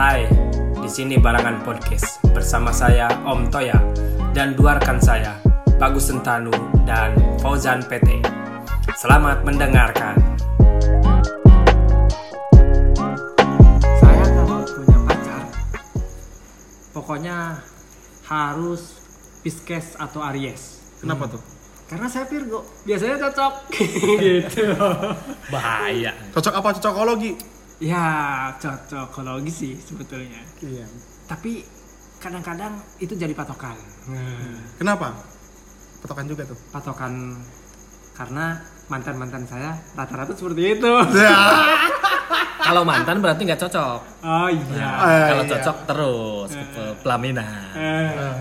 Hai, di sini Barangan Podcast bersama saya Om Toya dan dua rekan saya Bagus Sentanu dan Fauzan PT. Selamat mendengarkan. saya kalau punya pacar pokoknya harus Pisces atau Aries Kenapa tuh? karena saya Virgo biasanya cocok gitu Bahaya. Cocok apa cocokologi? Ya cocokologi sih sebetulnya Iya. tapi kadang-kadang itu jadi patokan Kenapa? Patokan juga tuh. patokan karena mantan-mantan saya rata-rata seperti itu Kalau mantan berarti nggak cocok. oh iya Eh, Kalau iya. cocok terus ke pelaminan. Eh,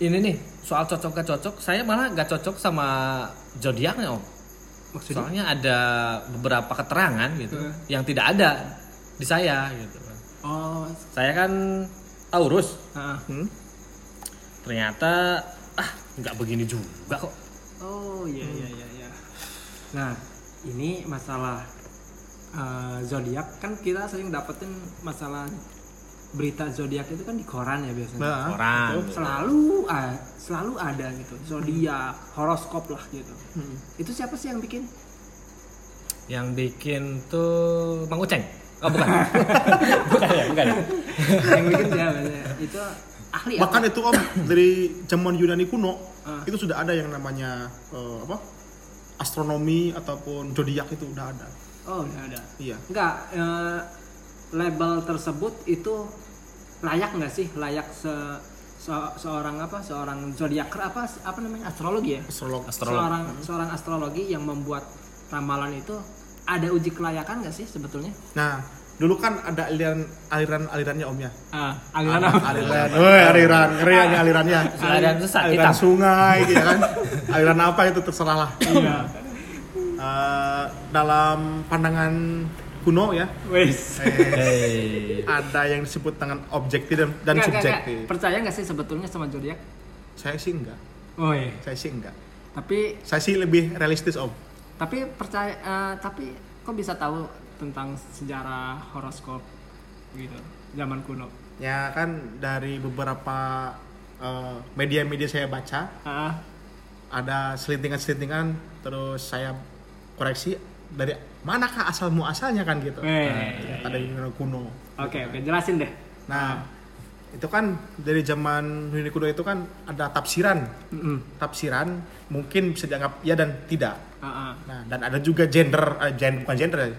Ini nih soal cocok gak cocok, saya malah nggak cocok sama zodiaknya om. Maksudnya Soalnya ada beberapa keterangan gitu Eh. yang tidak ada di saya gitu. oh Saya kan Taurus, ah. Hmm? ternyata ah nggak begini juga kok. Oh iya iya iya iya. Nah, ini masalah eh, zodiak kan kita sering dapetin masalah berita zodiak itu kan di koran ya biasanya. Nah, betul. Selalu a- selalu ada gitu. Zodiak, horoskop lah gitu. Hmm. Itu siapa sih yang bikin? Yang bikin tuh Mang Uceng. Oh bukan. bukan ya, bukan ya. yang bikin siapa? Itu ahli Bahkan apa? itu om dari zaman Yunani kuno Ah. itu sudah ada yang namanya eh, apa? Astronomi ataupun zodiak itu udah ada. Oh, udah ada. Iya. Enggak, eh, label tersebut itu layak nggak sih? Layak se, se- seorang apa? Seorang zodiaker apa apa namanya? Astrologi ya? Astrolog. Astrolog. Seorang seorang astrologi yang membuat ramalan itu ada uji kelayakan nggak sih sebetulnya? Nah, dulu kan ada aliran aliran alirannya om ya. Ah, aliran apa? aliran. Woi, aliran, keren ya alirannya. Aliran sesat Aliran hitam. sungai gitu kan. aliran apa itu terserah lah. Iya. Eh, dalam pandangan kuno ya, Wes. eh, Hei. ada yang disebut dengan objektif dan, nggak, subjektif. nggak. Percaya nggak sih sebetulnya sama zodiak? Saya sih enggak. Oh iya. Saya sih enggak. Tapi Saya sih lebih realistis om. tapi percaya eh, tapi kok bisa tahu tentang sejarah horoskop gitu zaman kuno? Ya kan dari beberapa eh, media-media saya baca Ah, ada selintingan-selintingan terus saya koreksi dari manakah asal muasalnya kan gitu. eh, Nah, iya, ada Yunani kuno. Oke oke jelasin deh. Nah, itu kan dari zaman Yunani kuno itu kan ada tafsiran. Mm-mm. Tafsiran mungkin bisa dianggap ya dan tidak. Ah. Nah, dan ada juga gender, eh, gen, bukan gender, eh,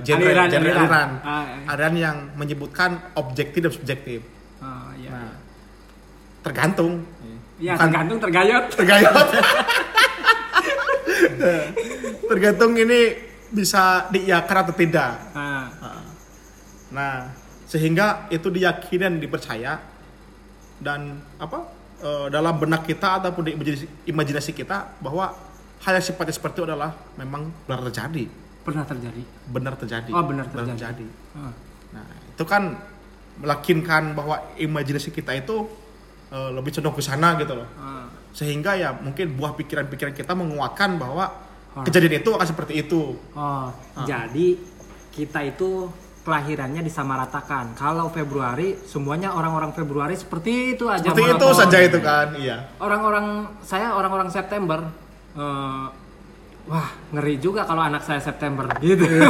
genre, Aliran, genre aliran. aliran. Iya. Aliran yang menyebutkan objektif dan subjektif. Ah, iya. Nah, tergantung. ya bukan- tergantung tergayot. Tergantung. tergantung ini bisa diiakan atau tidak. Ah, Nah, sehingga itu diyakini dan dipercaya dan apa eh, dalam benak kita ataupun di imajinasi, imajinasi kita bahwa hal yang sifatnya seperti itu adalah memang benar terjadi, pernah terjadi. benar terjadi, Oh, benar terjadi. Ah, Nah, itu kan meyakinkan bahwa imajinasi kita itu eh, lebih condong ke sana gitu loh. ah. Sehingga ya mungkin buah pikiran-pikiran kita menguatkan bahwa Ah. kejadian itu akan seperti itu. Oh, jadi kita itu kelahirannya disamaratakan. Kalau Februari semuanya orang-orang Februari seperti itu aja. Seperti itu saja itu kan, iya. Orang-orang saya orang-orang September eh, wah, ngeri juga kalau anak saya September gitu.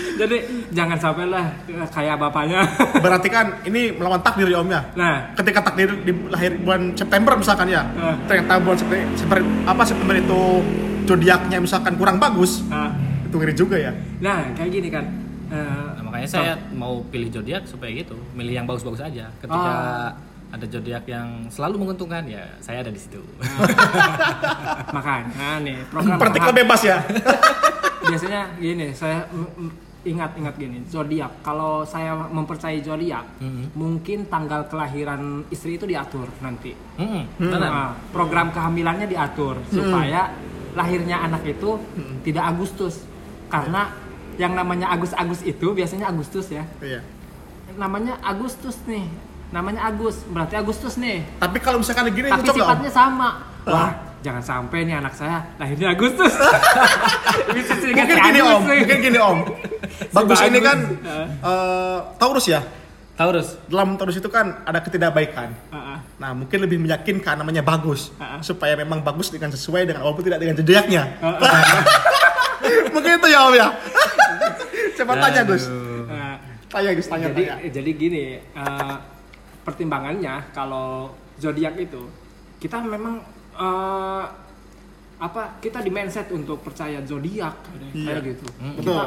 Jadi jangan sampai lah kayak bapaknya. Berarti kan ini melawan takdir ya Om ya. Nah, ketika takdir di lahir bulan September misalkan ya Eh. ternyata bulan September, September- apa September itu zodiaknya misalkan kurang bagus nah, itu ngeri juga ya nah kayak gini kan. Eh, Nah, makanya saya mau pilih zodiak supaya gitu, milih yang bagus-bagus aja. Ketika ada zodiak yang selalu menguntungkan ya saya ada di situ. makanya nih program partikel bebas ya? Biasanya gini saya ingat-ingat gini zodiak. Kalau saya mempercayai zodiak Mhm. mungkin tanggal kelahiran istri itu diatur nanti. Hmm, benar. Nah, program kehamilannya diatur supaya lahirnya anak itu tidak Agustus. Karena yang namanya Agus-Agus itu biasanya Agustus ya. Iya. Namanya Agustus nih namanya Agus berarti Agustus nih tapi kalau misalkan gini tapi cocok nggak, Om? sifatnya sama wah jangan sampai nih anak saya lahirnya Agustus mungkin gini Agus om nih. mungkin gini om bagus ini kan eh, Taurus ya. Taurus. Dalam Taurus itu kan ada ketidakbaikan. Ah, ah. Nah, mungkin lebih meyakinkan namanya bagus Ah. supaya memang bagus dengan sesuai dengan walaupun tidak dengan zodiaknya. mungkin itu ya Om ya. Coba tanya Gus. Ah, Tanya Gus, tanya jadi tanya. jadi gini eh, pertimbangannya kalau zodiak itu kita memang eh, apa kita di mindset untuk percaya zodiak Iya. kayak gitu Betul. kita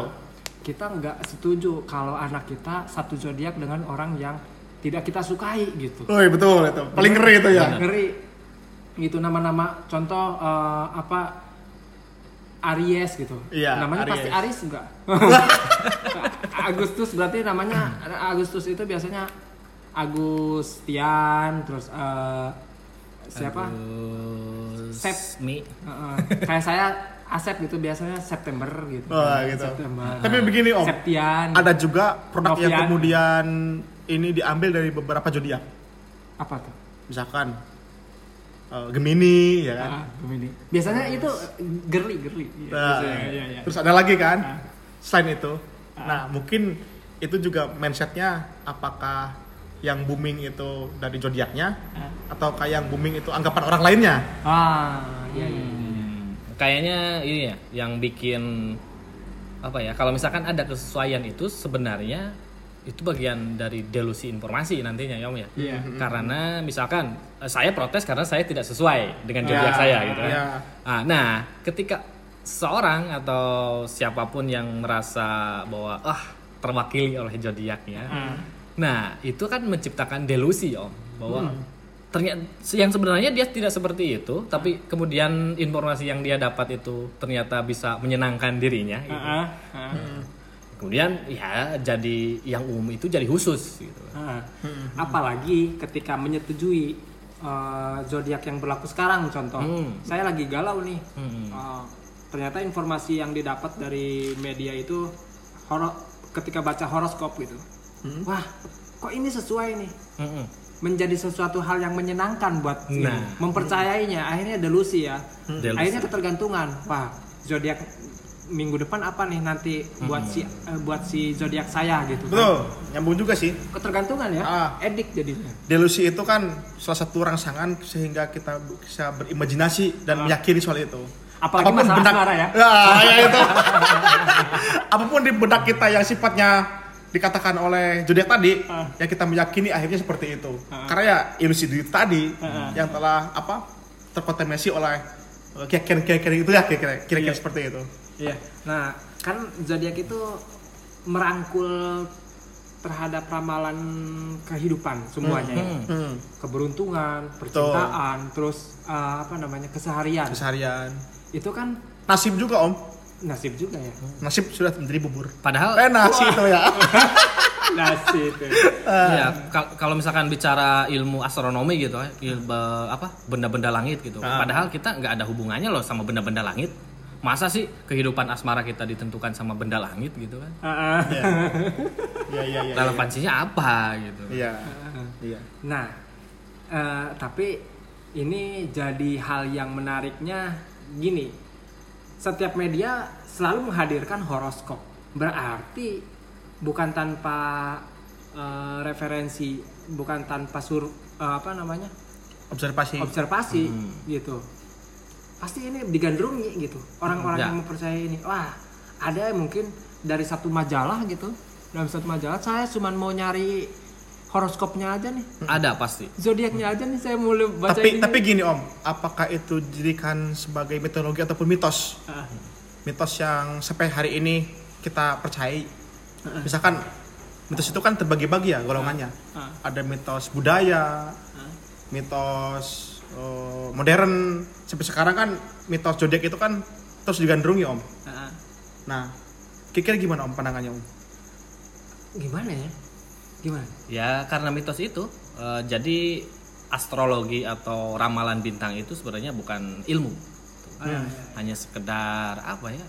kita nggak setuju kalau anak kita satu zodiak dengan orang yang tidak kita sukai gitu Oh iya betul itu. Paling ngeri itu ya. ngeri gitu nama-nama contoh eh, apa Aries gitu Iya, namanya pasti Aries. Aries enggak Agustus berarti namanya Agustus itu biasanya Agustian terus eh, siapa Agus Sep. Mi. Eh, eh, kayak saya Asep gitu biasanya September gitu Wah, gitu. September Tapi begini Om, Septian ada juga produk yang Novian. kemudian ini diambil dari beberapa zodiak. apa tuh Misalkan eh, Gemini ya kan. Ah, Gemini. biasanya itu girly girly Iya, Nah, biasanya, iya, iya. Terus ada lagi kan, Ah. selain itu. Nah, mungkin itu juga mindsetnya apakah yang booming itu dari zodiaknya Ah. atau kayak yang booming itu anggapan orang lainnya. ah iya iya Hmm, kayaknya ini ya yang bikin apa ya kalau misalkan ada kesesuaian itu sebenarnya itu bagian dari delusi informasi nantinya ya om ya Iya. karena misalkan eh, saya protes karena saya tidak sesuai dengan zodiak saya gitu kan ya. Ah, nah ketika seorang atau siapa pun yang merasa bahwa ah terwakili oleh zodiaknya Ah. Nah, itu kan menciptakan delusi, Om, bahwa ternyata yang sebenarnya dia tidak seperti itu, tapi kemudian informasi yang dia dapat itu ternyata bisa menyenangkan dirinya. gitu. Ah, ah. Kemudian ya jadi yang umum itu jadi khusus gitu. Ah. Apalagi ketika menyetujui eh, zodiak yang berlaku sekarang contoh. Hmm. Saya lagi galau nih. Hmm. Eh, ternyata informasi yang didapat dari media itu horo ketika baca horoskop gitu. Wah, kok ini sesuai nih? Mm-mm. Menjadi sesuatu hal yang menyenangkan buat ini. Nah. mempercayainya. Akhirnya delusi ya. Delusi. Akhirnya ketergantungan. Wah, zodiak minggu depan apa nih nanti buat si eh, buat si zodiak saya gitu kan. Betul, nyambung juga sih. Ketergantungan ya. Ah. Edik jadinya. Delusi itu kan salah satu rangsangan sehingga kita bisa berimajinasi dan meyakini soal itu. Apalagi masalah asmara ya. ya itu. Apa pun di benak kita yang sifatnya dikatakan oleh zodiak tadi, Ah. yang kita meyakini akhirnya seperti itu. Ah. Karena ya ilusi diri tadi Ah. yang telah apa terkontaminasi oleh eh, keyakinan-keyakinan itu ya kira-kira kira-kira Iya. seperti itu. Iya. Nah, kan zodiak itu merangkul terhadap ramalan kehidupan semuanya ya. Hmm. Hmm. Keberuntungan, percintaan, terus uh, apa namanya? keseharian. Keseharian. Itu kan Nasib juga om. Nasib juga ya. Nasib sudah menjadi bubur. Padahal Eh nasi itu ya. nasib. itu. ya kal- kalau misalkan bicara ilmu astronomi gitu ya, il- be- apa benda-benda langit gitu. Ah. Padahal kita nggak ada hubungannya loh sama benda-benda langit. Masa sih kehidupan asmara kita ditentukan sama benda langit gitu kan? Ah, ah. Iya. Iya iya iya. Relevansinya apa gitu? Iya. Iya. Nah, eh, tapi ini jadi hal yang menariknya gini. Setiap media selalu menghadirkan horoskop. Berarti bukan tanpa eh, referensi, bukan tanpa sur eh, apa namanya? Observasi. observasi gitu. Pasti ini digandrungi gitu. Orang-orang Ya. yang mempercayai ini. Wah, ada mungkin dari satu majalah gitu. Dalam satu majalah saya cuma mau nyari horoskopnya aja nih Ada pasti. zodiaknya aja nih saya mulai baca tapi ini. tapi gini om, apakah itu dijadikan sebagai mitologi ataupun mitos? Ah, Mitos yang sampai hari ini kita percayai. Misalkan mitos itu kan terbagi-bagi ya golongannya. ah, Ada mitos budaya, mitos eh, modern. Sampai sekarang kan mitos zodiak itu kan terus digandrungi om. Ah, Nah, kira-kira gimana om pandangannya om? gimana ya gimana Ya karena mitos itu eh, jadi astrologi atau ramalan bintang itu sebenarnya bukan ilmu. Ah, Hanya sekedar apa ya?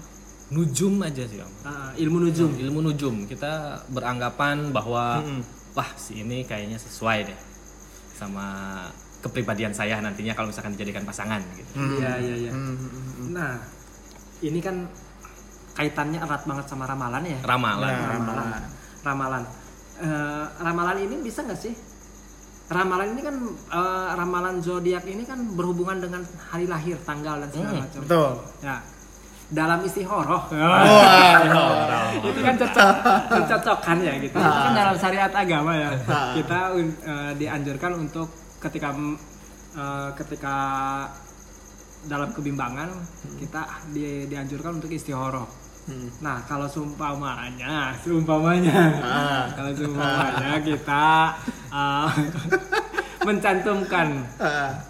Nujum aja sih, Om. ah, ilmu nujum Ilmu nujum. Kita beranggapan bahwa Mm-mm. wah, si ini kayaknya sesuai deh sama kepribadian saya nantinya kalau misalkan dijadikan pasangan gitu. Hmm. iya iya iya Hmm, hmm, hmm. nah ini kan kaitannya erat banget sama ramalan ya. Ramalan. Nah, ramalan. Ramalan. Eh, ramalan ini bisa nggak sih? Ramalan ini kan eh, ramalan zodiak ini kan berhubungan dengan hari lahir, tanggal dan segala Hmm, macam. Betul. Ya. Dalam istihoroh. Wah. itu kan cocok mencocokkan ya gitu. Itu kan dalam syariat agama ya. Kita eh, dianjurkan untuk ketika eh, ketika dalam kebimbangan kita di- dianjurkan untuk istihoroh. Hmm. Nah, kalau seumpamanya, seumpamanya, Ah. kalau seumpamanya kita uh, mencantumkan Ah.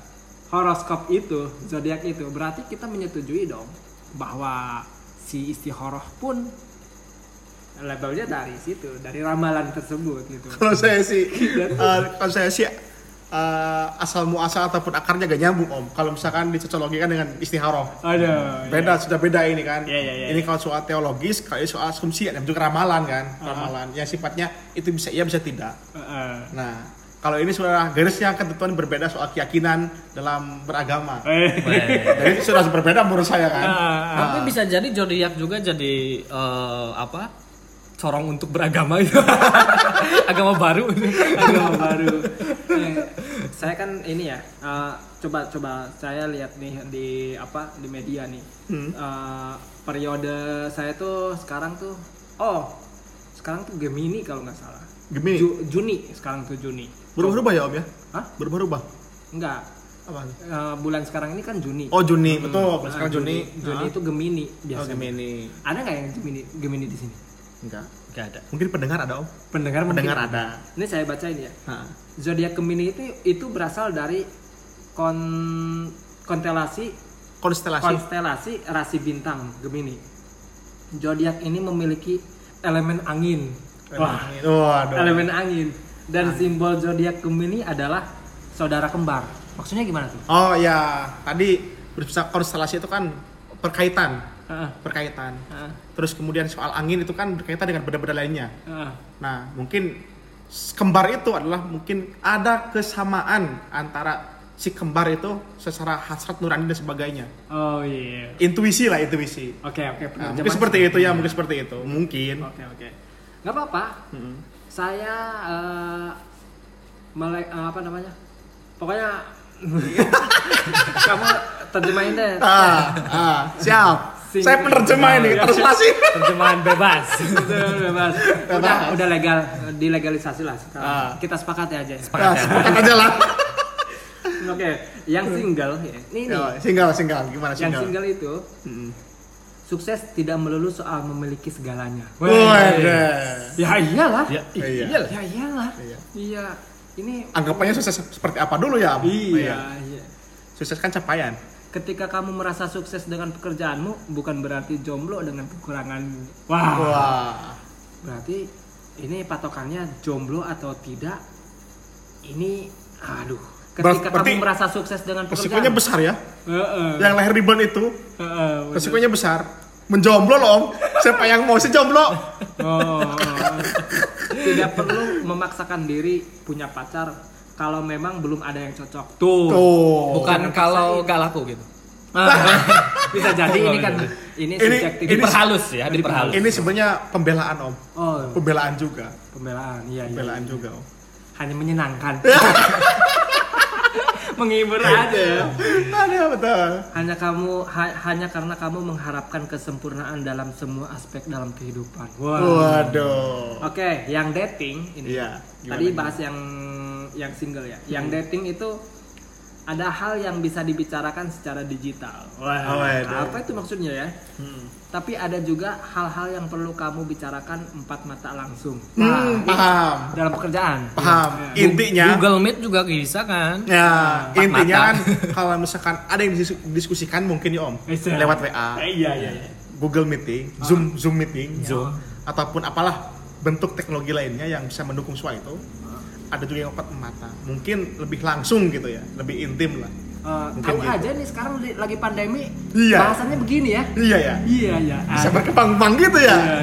horoskop itu, zodiak itu, berarti kita menyetujui dong bahwa si istihoroh pun labelnya dari situ, dari ramalan tersebut gitu. Kalau saya sih, eh, kalau saya sih eh, asal muasal ataupun akarnya gak nyambung om. Kalau misalkan dicocologikan dengan istiharoh, Ada. beda sudah beda ini kan. Iya, iya, iya, ini kalau soal teologis, kalau ini soal asumsi ada juga ramalan kan, ramalan. Yang sifatnya itu bisa iya bisa tidak. Nah, kalau ini sudah garisnya ketentuan berbeda soal keyakinan dalam beragama. Jadi sudah berbeda menurut saya kan. Tapi bisa jadi zodiak juga jadi eh, apa? corong untuk beragama itu. Agama baru. agama baru. Saya kan ini ya, eh, coba coba saya lihat nih di apa di media nih. Hmm. Eh, periode saya tuh sekarang tuh, oh sekarang tuh Gemini kalau nggak salah. Gemini. Ju- Juni sekarang tuh Juni. Berubah-ubah ya om ya? Hah? Berubah-ubah. Enggak. Apa? Eh, bulan sekarang ini kan Juni. Oh Juni, betul. Nah, Sekarang Juni. Juni Ah. itu Gemini Oh biasanya. Gemini. Ada nggak yang Gemini Gemini di sini? Enggak. Gak ada. Mungkin pendengar ada om. Pendengar mungkin. Pendengar ada. Ini saya bacain ya. Zodiak Gemini itu itu berasal dari kon konstelasi Konstelasi. konstelasi rasi bintang Gemini. Zodiak ini memiliki elemen angin. Wah, Waduh. elemen angin. Dan simbol zodiak Gemini adalah saudara kembar. Maksudnya gimana tuh? Oh ya, tadi berbicara konstelasi itu kan perkaitan, Heeh, perkaitan. heeh, Terus kemudian soal angin itu kan berkaitan dengan benda-benda lainnya. heeh. Nah, mungkin kembar itu adalah mungkin ada kesamaan antara si kembar itu secara hasrat nurani dan sebagainya. Oh iya. Intuisi lah, intuisi. Oke oke. Nah, penerjemahan mungkin seperti itu ya, mungkin seperti itu. Mungkin. Oke oke. Nggak apa-apa. Mm. Saya eh, mele- eh, apa namanya? Pokoknya kamu terjemahin deh. Ah, ah, siap. Sing- Saya penerjemah ini, Ya. translasi. Terjemahan bebas. Udah, bebas. Udah, udah legal, dilegalisasi lah sekarang. Ah. Kita sepakat ya aja. Nah, sepakat aja lah. Oke, yang single ya. Ini nih. Ya, Single, single. Gimana Yang single? single itu Mm. sukses tidak melulu soal memiliki segalanya. Waduh. Ya iyalah. Ya, Iya. iyalah. Ya iyalah. Iya. Iya. Ini Anggapannya sukses seperti apa dulu ya? Iya, iya. Sukses kan capaian. Ketika kamu merasa sukses dengan pekerjaanmu, bukan berarti jomblo dengan kekuranganmu. Wah. Wah. Berarti ini patokannya jomblo atau tidak? Ini, aduh. Ketika berarti kamu merasa sukses dengan Resikonya pekerjaan. besar ya. Heeh. Yang lahir di ban itu Heeh, betul. resikonya besar. Menjomblo loh om. Siapa yang mau sih jomblo? Oh, oh, oh. Tidak perlu memaksakan diri punya pacar kalau memang belum ada yang cocok. Tuh. Tuh. Bukan kalau gak laku gitu. Bisa jadi ini kan ini Ini- subjektif. ini- Diperhalus ya, diperhalus. Ini sebenarnya pembelaan om. Oh, Pembelaan juga. pembelaan. Iya, iya. Pembelaan juga om. Hanya menyenangkan. Menghibur aja ya. Ada betul. Hanya kamu ha- hanya karena kamu mengharapkan kesempurnaan dalam semua aspek dalam kehidupan. Wah. Waduh. Oke, yang dating ini. Iya. gimana, Tadi bahas yang yang single ya. Yang dating itu ada hal yang bisa dibicarakan secara digital. Wah. Oh, waduh. apa itu maksudnya ya? Hmm. Tapi ada juga hal-hal yang perlu kamu bicarakan empat mata langsung. Hmm, paham. Dalam pekerjaan. Paham. Ya. Intinya Google Meet juga bisa kan? Ya, Empat intinya mata. kan kalau misalkan ada yang didiskusikan mungkin ya Om Bisa. lewat WA, Eh, iya iya. iya. Google Meeting, Zoom Zoom meeting, Zoom. ataupun apalah bentuk teknologi lainnya yang bisa mendukung semua itu. Ada juga yang empat mata, mungkin lebih langsung gitu ya, lebih intim lah. Eh, Mungkin tahu gitu. aja nih sekarang lagi pandemi. Iya. Bahasannya begini ya. Iya ya, Iya iya. bisa Ah, berkembang gitu ya. iya,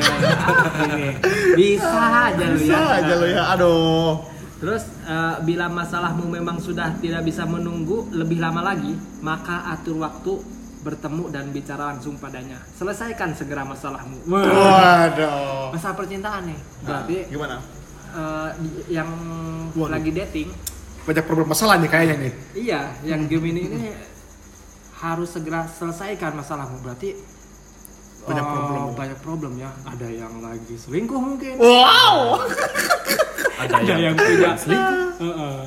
iya. Bisa aja lu Bisa ya. aja lo ya, aduh. Terus eh, bila masalahmu memang sudah tidak bisa menunggu lebih lama lagi, maka atur waktu bertemu dan bicara langsung padanya. Selesaikan segera masalahmu. Waduh. Masalah percintaan nih. Berarti Gimana? Eh, di- yang Waduh. lagi dating, Banyak problem masalah nih kayaknya nih. iya, yang Gemini ini harus segera selesaikan masalahmu. Berarti Banyak eh, problem. banyak problem ya. Ada yang lagi selingkuh mungkin. Wow. Ada ada yang yang punya Heeh.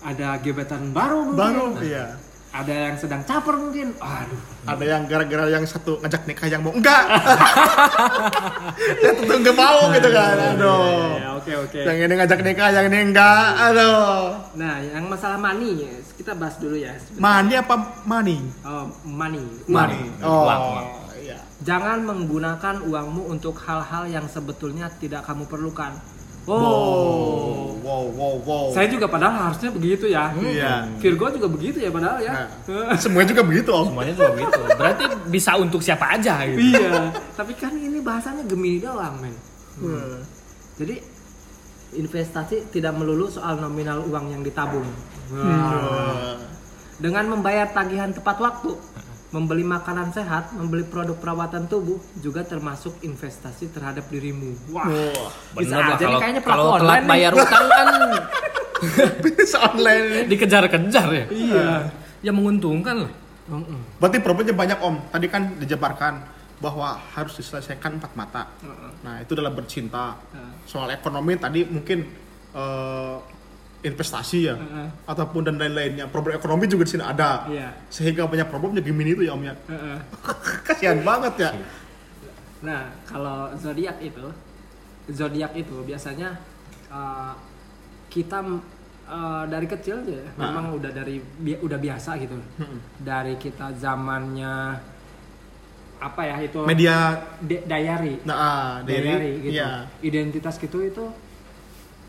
ada gebetan baru mungkin. Baru iya. Ada yang sedang caper mungkin. Aduh. Ada yang gara-gara yang satu ngajak nikah yang mau enggak. yang tentu enggak mau gitu kan. Aduh. Ya, oke oke. Yang ini ngajak nikah, yang ini enggak. Aduh. Nah, yang masalah money kita bahas dulu ya. Money apa money? Oh, money. Money. Oh. Uang, uang. Iya. Jangan menggunakan uangmu untuk hal-hal yang sebetulnya tidak kamu perlukan. Wow. Oh. Wow, wow, wow. Saya juga padahal harusnya begitu ya. Iya. Virgo juga begitu ya padahal ya. Nah, semuanya juga begitu, Om. semuanya juga gitu. Berarti bisa untuk siapa aja gitu. iya. Tapi kan ini bahasanya Gemini doang, men. Hmm. Jadi investasi tidak melulu soal nominal uang yang ditabung. Wah. Dengan membayar tagihan tepat waktu, membeli makanan sehat, membeli produk perawatan tubuh juga termasuk investasi terhadap dirimu. Wah. Bisa lah aja nih kalau kayaknya pelaku kalau telat online nih. bayar utang kan Bisa online dikejar-kejar ya. Iya. Ya menguntungkan lah. Berarti problemnya banyak om. Tadi kan dijabarkan bahwa harus diselesaikan empat mata. Nah itu dalam bercinta. Soal ekonomi tadi mungkin eh, investasi ya, Heeh. ataupun dan lain-lainnya. Problem ekonomi juga di sini ada. Iya. Sehingga banyak problemnya Gemini itu ya om ya. Heeh. Kasihan banget ya. Nah, kalau zodiak itu, zodiak itu biasanya uh, kita uh, dari kecil ya, Nah. memang udah dari bi- udah biasa gitu. Dari kita zamannya apa ya itu Media, di- diary, nah ah, diary, dari, gitu. iya. Identitas gitu itu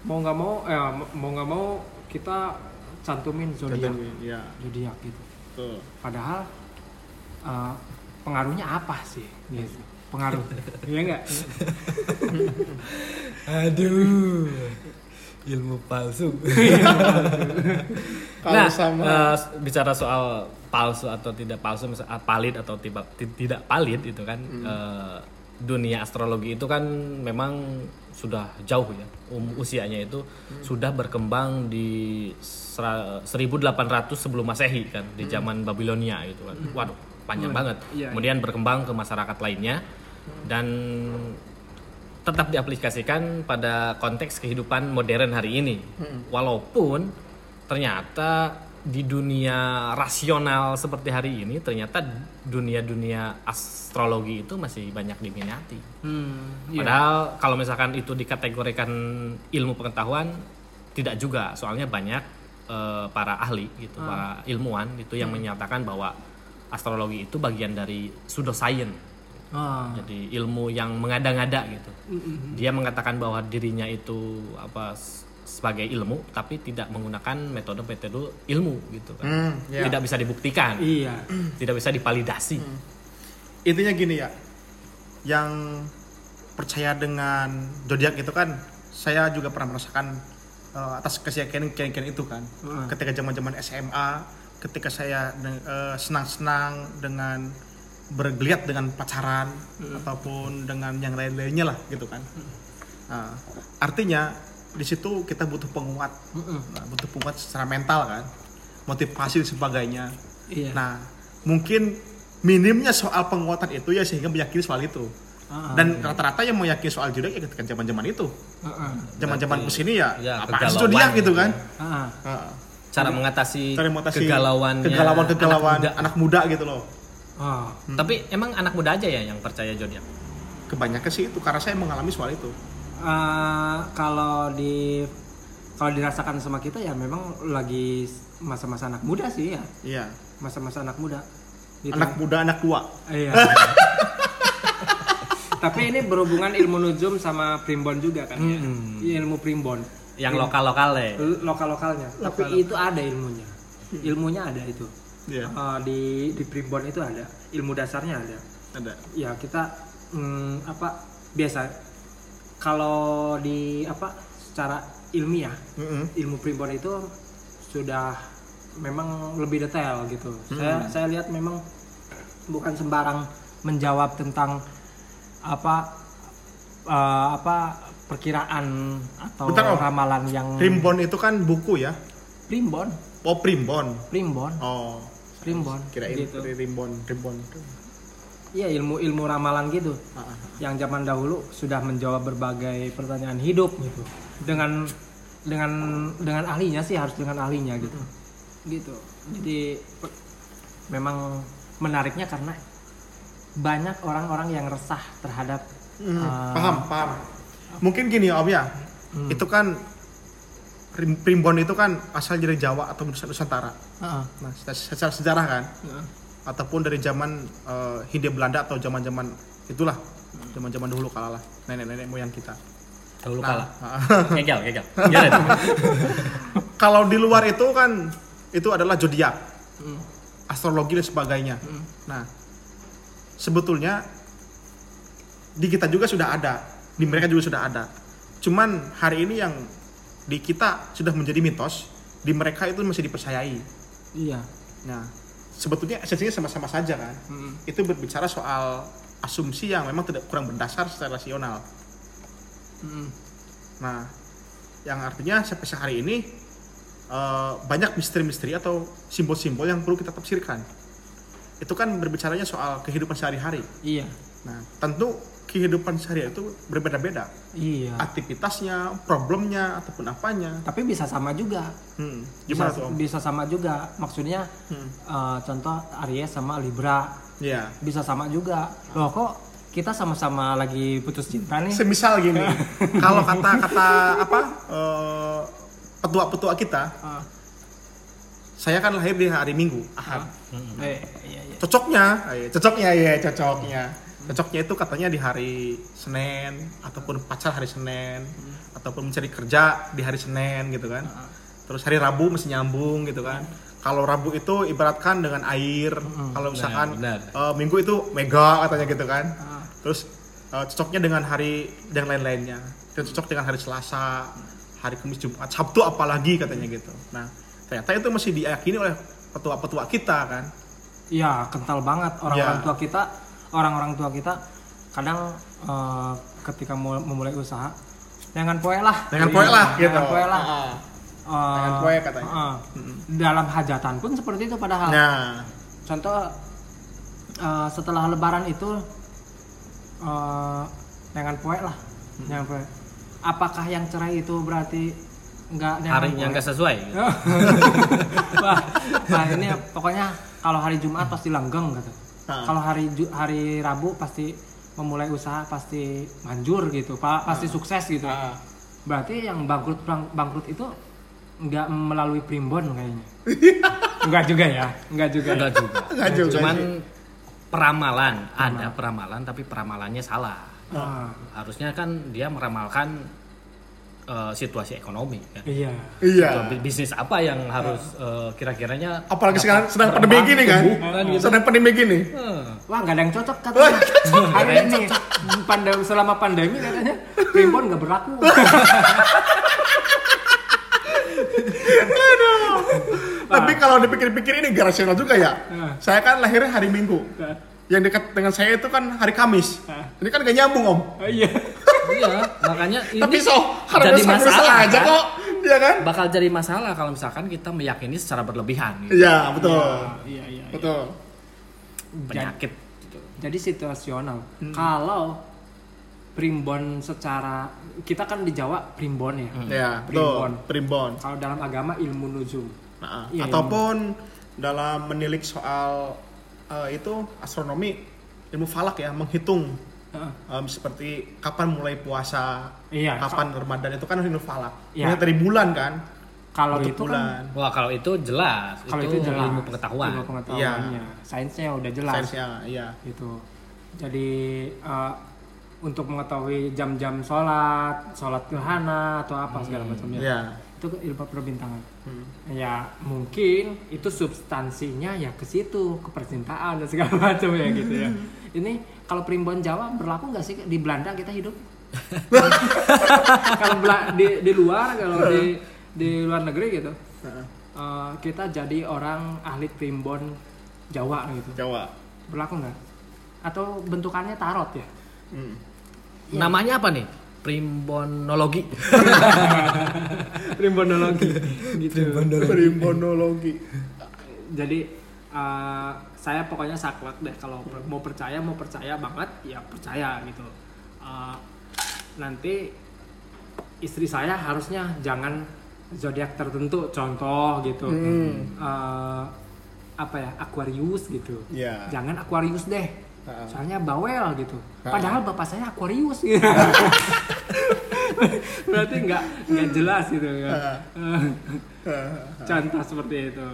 mau nggak mau, eh, mau nggak mau kita cantumin zodiak, Iya, zodiak gitu. tuh. Padahal uh, pengaruhnya apa sih? Gitu. Pengaruh, iya nggak? Aduh. Ilmu palsu. Kalau nah, sama eh, bicara soal palsu atau tidak palsu, misal ah, valid atau tidak tidak valid itu kan eh, dunia astrologi itu kan memang sudah jauh ya. Um, usianya itu sudah berkembang di sera- 1800 sebelum masehi kan di zaman Babilonia gitu kan. Waduh panjang banget. iya, kemudian berkembang ke masyarakat lainnya dan tetap diaplikasikan pada konteks kehidupan modern hari ini. Walaupun ternyata di dunia rasional seperti hari ini ternyata dunia-dunia astrologi itu masih banyak diminati. Hmm, iya. Padahal kalau misalkan itu dikategorikan ilmu pengetahuan tidak juga, soalnya banyak eh, para ahli gitu, para ilmuwan itu yang menyatakan bahwa astrologi itu bagian dari pseudoscience. Ah. Jadi ilmu yang mengada-ngada gitu. Mm-mm. Dia mengatakan bahwa dirinya itu apa sebagai ilmu tapi tidak menggunakan metode-metode ilmu gitu kan. Hmm, ya. Tidak bisa dibuktikan, Iya. tidak bisa divalidasi. intinya gini ya yang percaya dengan zodiak itu kan saya juga pernah merasakan eh, atas keyakinan keyakinan itu kan Heeh. ketika zaman zaman SMA ketika saya eh, senang-senang dengan bergeliat dengan pacaran ataupun dengan yang lain-lainnya lah gitu kan Nah, artinya di situ kita butuh penguat Nah, butuh penguat secara mental kan motivasi dan sebagainya Iya. Nah, mungkin minimnya soal penguatan itu ya sehingga meyakini soal itu. Ah, Dan rata-rata yang meyakini soal zodiak ya ketika zaman-zaman itu. Zaman-zaman ke sini ya, ya, apa sih kegalauan zodiak gitu gitu kan? Ah. Heeh. Cara mengatasi Cari mutasi kegalauannya kegalauan-kegalauan anak muda. anak muda gitu loh. Ah. Tapi emang anak muda aja ya yang percaya zodiak. Kebanyakan sih itu karena saya mengalami soal itu. Ah, kalau di kalau dirasakan sama kita ya memang lagi masa-masa anak muda sih ya Iya. masa-masa anak muda Gitu. Anak muda, anak tua. Iya. Tapi ini berhubungan ilmu nujum sama primbon juga kan ya? Iya, Ilmu primbon. Yang lokal-lokal ya. Lokal-lokalnya. Tapi itu ada ilmunya. Ilmunya ada itu. Iya. Ah, di di primbon itu ada. Ilmu dasarnya ada. Ada. Ya kita mm, apa biasa kalau di apa secara ilmiah Mm-mm. ilmu primbon itu sudah memang lebih detail gitu. Saya saya lihat memang bukan sembarang menjawab tentang apa eh, apa perkiraan atau Bentar, ramalan yang Primbon itu kan buku ya. primbon Oh, primbon. primbon Oh, primbon kirain gitu primbon, primbon. Iya ilmu ilmu ramalan gitu yang zaman dahulu sudah menjawab berbagai pertanyaan hidup gitu dengan dengan dengan ahlinya sih harus dengan ahlinya gitu gitu jadi memang menariknya karena banyak orang-orang yang resah terhadap Hmm, eh, paham, paham. Mungkin gini Om ya. Hmm. Itu kan prim- primbon itu kan asal dari Jawa atau Nus- Nusantara. Heeh, Nah, secara- sejarah kan heeh. Ataupun dari zaman eh, Hindia Belanda atau zaman-zaman itulah. Zaman-zaman dahulu kala lah nenek-nenek moyang kita. Dahulu Nah, kalah. ah. Gagal, gagal. Gimana? Kalau di luar itu kan itu adalah zodiak, Hmm. astrologi dan sebagainya. Hmm. Nah, sebetulnya di kita juga sudah ada, di mereka juga sudah ada. Cuman hari ini yang di kita sudah menjadi mitos, di mereka itu masih dipercayai. iya Nah, sebetulnya esensinya sama-sama saja kan. Hmm. Itu berbicara soal asumsi yang memang tidak kurang berdasar secara rasional. Hmm. Nah, yang artinya sampai sehari ini eh, banyak misteri-misteri atau simbol-simbol yang perlu kita tafsirkan. Itu kan berbicaranya soal kehidupan sehari-hari. iya Nah, tentu kehidupan sehari-hari itu berbeda-beda. iya Aktivitasnya, problemnya, ataupun apanya. tapi bisa sama juga Hmm, bisa, gimana tuh Om? bisa sama juga maksudnya Hmm, eh, contoh Aries sama Libra ya. bisa sama juga loh kok kita sama-sama lagi putus cinta nih Semisal gini, kalau kata-kata apa eh, petua-petua kita, Ah, saya kan lahir di hari Minggu, Ahad. eh, iya, iya. cocoknya eh, cocoknya ya cocoknya cocoknya itu katanya di hari Senin ataupun pacar hari Senin ataupun mencari kerja di hari Senin gitu kan. Terus hari Rabu mesti nyambung gitu kan. Kalau Rabu itu ibaratkan dengan air kalau misalkan benar. eh, Minggu itu mega katanya gitu kan. Ah, terus eh, cocoknya dengan hari dan lain-lainnya. Dan cocok dengan hari Selasa hari Kamis Jumat Sabtu apalagi katanya gitu. Nah ternyata itu masih diyakini oleh petua-petua kita kan. Iya kental banget orang-orang Iya. tua kita orang-orang tua kita kadang eh, ketika mu- memulai usaha jangan poe lah. Dengan poe lah gitu Jangan poe lah. Ah, Eh, Jangan poe katanya. eh, dalam hajatan pun seperti itu padahal. Nah. Contoh eh, setelah lebaran itu eh jangan poe lah jangan poe apakah yang cerai itu berarti nggak Harinya poe? nggak sesuai. Wah, nah ini pokoknya kalau hari Jumat pasti langgeng gitu. Ah. Kalau hari hari Rabu pasti memulai usaha pasti manjur gitu, pak pasti sukses gitu. Ah. Berarti yang bangkrut bang- bangkrut itu nggak melalui primbon kayaknya. Enggak juga ya, enggak juga. Enggak juga. Nggak juga Cuman peramalan, ada peramalan tapi peramalannya salah. Ah, Harusnya kan dia meramalkan eh, situasi ekonomi kan. iya. iya bisnis apa yang harus eh, kira-kiranya apalagi sekarang sedang pandemi gini kan Kan gitu. sedang pandemi gini Eh, Wah, nggak ada yang cocok katanya. Hari ini pandemi selama pandemi katanya primbon nggak berlaku. tapi kalau dipikir-pikir ini gak rasional juga ya Ah. saya kan lahirnya hari Minggu yang dekat dengan saya itu kan hari Kamis Ah. ini kan gak nyambung om Oh, iya. Iya, makanya ini tapi so jadi masalah aja kan? kok. Iya kan? Bakal jadi masalah kalau misalkan kita meyakini secara berlebihan gitu. iya betul. Iya, iya. iya. betul. Penyakit gitu. jadi situasional. Kalau primbon secara kita kan di Jawa primbon ya? Ya betul. Primbon. primbon. Kalau dalam agama ilmu nuzul. Nah, Iya, ataupun dalam menilik soal eh, itu astronomi ilmu falak ya menghitung Heeh. em, seperti kapan mulai puasa Iya, kapan Ramadan itu kan ilmu falak. Iya. Dari bulan kan? Kalau itu kan bulan. Wah kalau itu jelas, kalau itu, itu, jelas. ilmu pengetahuan. ilmu pengetahuannya sainsnya udah jelas. Sainsnya iya. Gitu. Jadi eh, untuk mengetahui jam-jam sholat sholat gerhana atau apa segala macamnya. Iya itu ilmu perbintangan. Hmm. ya mungkin itu substansinya ya ke situ ke percintaan dan segala macam ya gitu ya. Ini kalau primbon Jawa berlaku nggak sih di Belanda kita hidup. Kalau di di luar kalau di di luar negeri gitu Heeh. eh, kita jadi orang ahli primbon Jawa gitu. Jawa. Berlaku nggak? Atau bentukannya tarot ya? Hmm. Namanya apa nih? Primbonologi. rimbonologi gitu. Primbonologi. jadi eh, saya pokoknya saklek deh. Kalau per- mau percaya mau percaya banget ya percaya gitu. Eh, nanti istri saya harusnya jangan zodiak tertentu. Contoh gitu. Eh, apa ya? Aquarius gitu. Ya. jangan Aquarius deh. Soalnya bawel gitu. Padahal bapak saya Aquarius. gitu. berarti nggak nggak jelas gitu kan contoh seperti itu.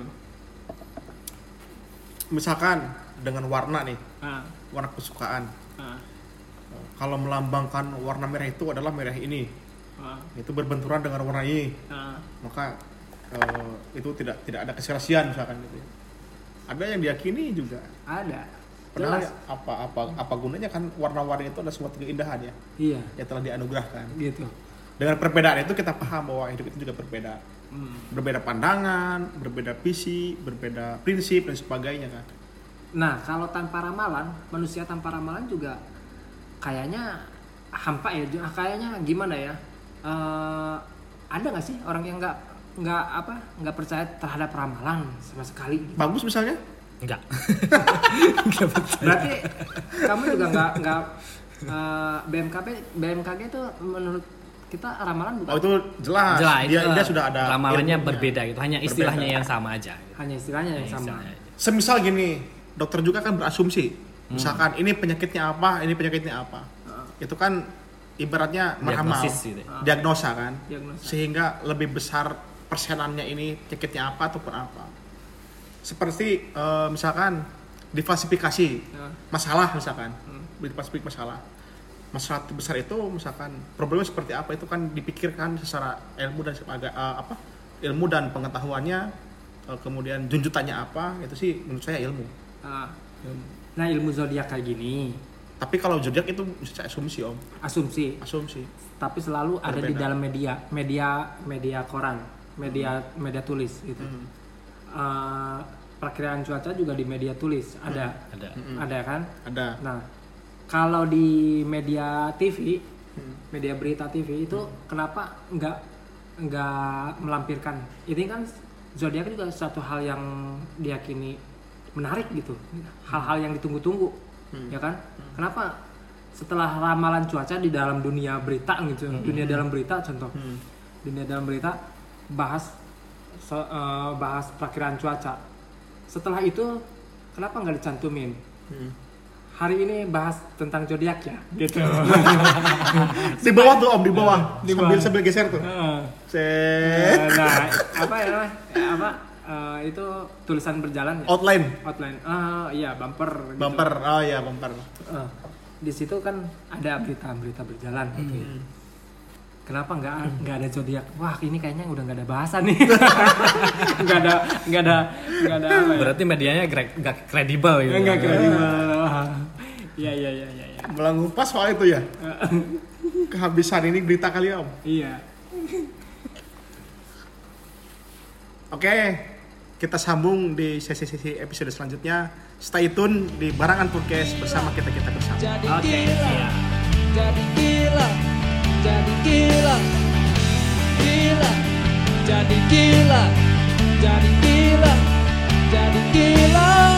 Misalkan dengan warna nih, Ah, warna kesukaan. ah, Kalau melambangkan warna merah itu adalah merah ini, ah, itu berbenturan dengan warna ini, ah. maka eh, itu tidak tidak ada keserasian misalkan gitu. Ada yang diyakini juga. ada Padahal jelas apa apa apa gunanya kan warna-warni itu adalah suatu keindahan ya iya yang telah dianugerahkan. gitu Dengan perbedaan itu kita paham bahwa hidup itu juga berbeda. Hmm. Berbeda pandangan, berbeda visi, berbeda prinsip dan sebagainya kan. nah kalau tanpa ramalan manusia tanpa ramalan juga kayaknya hampa ya kayaknya gimana ya Eh, ada nggak sih orang yang nggak nggak apa nggak percaya terhadap ramalan sama sekali Bagus misalnya? Enggak. berarti kamu juga nggak nggak eh, BMKB BMKG itu menurut kita ramalan bukan Oh itu jelas. Jelas, dia, itu dia sudah ada ramalannya ilmunya. berbeda gitu. Hanya istilahnya Berbeda. yang sama aja. gitu. hanya istilahnya yang sama Istilahnya aja. Semisal gini, dokter juga kan berasumsi. Misalkan ini penyakitnya apa, ini penyakitnya apa. Itu kan ibaratnya meramal, Diagnosis gitu ya. diagnosa kan. Diagnosa. Sehingga lebih besar persenannya ini penyakitnya apa ataupun apa. Seperti eh, misalkan diklasifikasi Ya. masalah misalkan, diklasifikasi masalah. Masalah besar itu misalkan problemnya seperti apa itu kan dipikirkan secara ilmu dan agak eh, apa ilmu dan pengetahuannya eh, kemudian junjutannya apa itu sih menurut saya ilmu. Ah. nah ilmu zodiak kayak gini Tapi kalau zodiak itu bisa asumsi om, asumsi asumsi. tapi selalu ada di Berbeda. dalam media media media koran media media tulis gitu Hmm. Eh, perkiraan cuaca juga di media tulis. Ada. Ada. ada kan? Ada. nah kalau di media TV Hmm. media berita TV itu kenapa nggak nggak melampirkan? Ini kan zodiak juga suatu hal yang diyakini menarik gitu. Hal-hal yang ditunggu-tunggu ya kan? Kenapa setelah ramalan cuaca di dalam dunia berita gitu dunia dalam berita contoh Hmm. dunia dalam berita bahas so- eh, bahas perakiraan cuaca setelah itu kenapa nggak dicantumin Hmm. hari ini bahas tentang zodiak ya gitu Di bawah tuh om, di bawah. Di sambil bawah. sambil geser tuh. Heeh. Set. nah apa ya? Eh, apa eh, itu tulisan berjalan ya Outline, outline ah iya bumper gitu. bumper. Oh iya bumper. Eh, di situ kan ada berita-berita berjalan gitu ya. Kenapa nggak nggak ada zodiak? Wah ini kayaknya udah nggak ada bahasan nih. Nggak ada nggak ada nggak ada apa ya? Berarti medianya nggak kredibel gitu. Nggak kredibel. Wah. Iya iya iya iya. iya. Melangkupas soal itu ya. Kehabisan ini berita kali ya om. Iya. Oke, kita sambung di sesi-sesi episode selanjutnya. Stay tune di Barangan Podcast bersama kita kita bersama. jadi jadi gila. Gila. Jadi gila. Jadi gila. Jadi gila, jadi gila.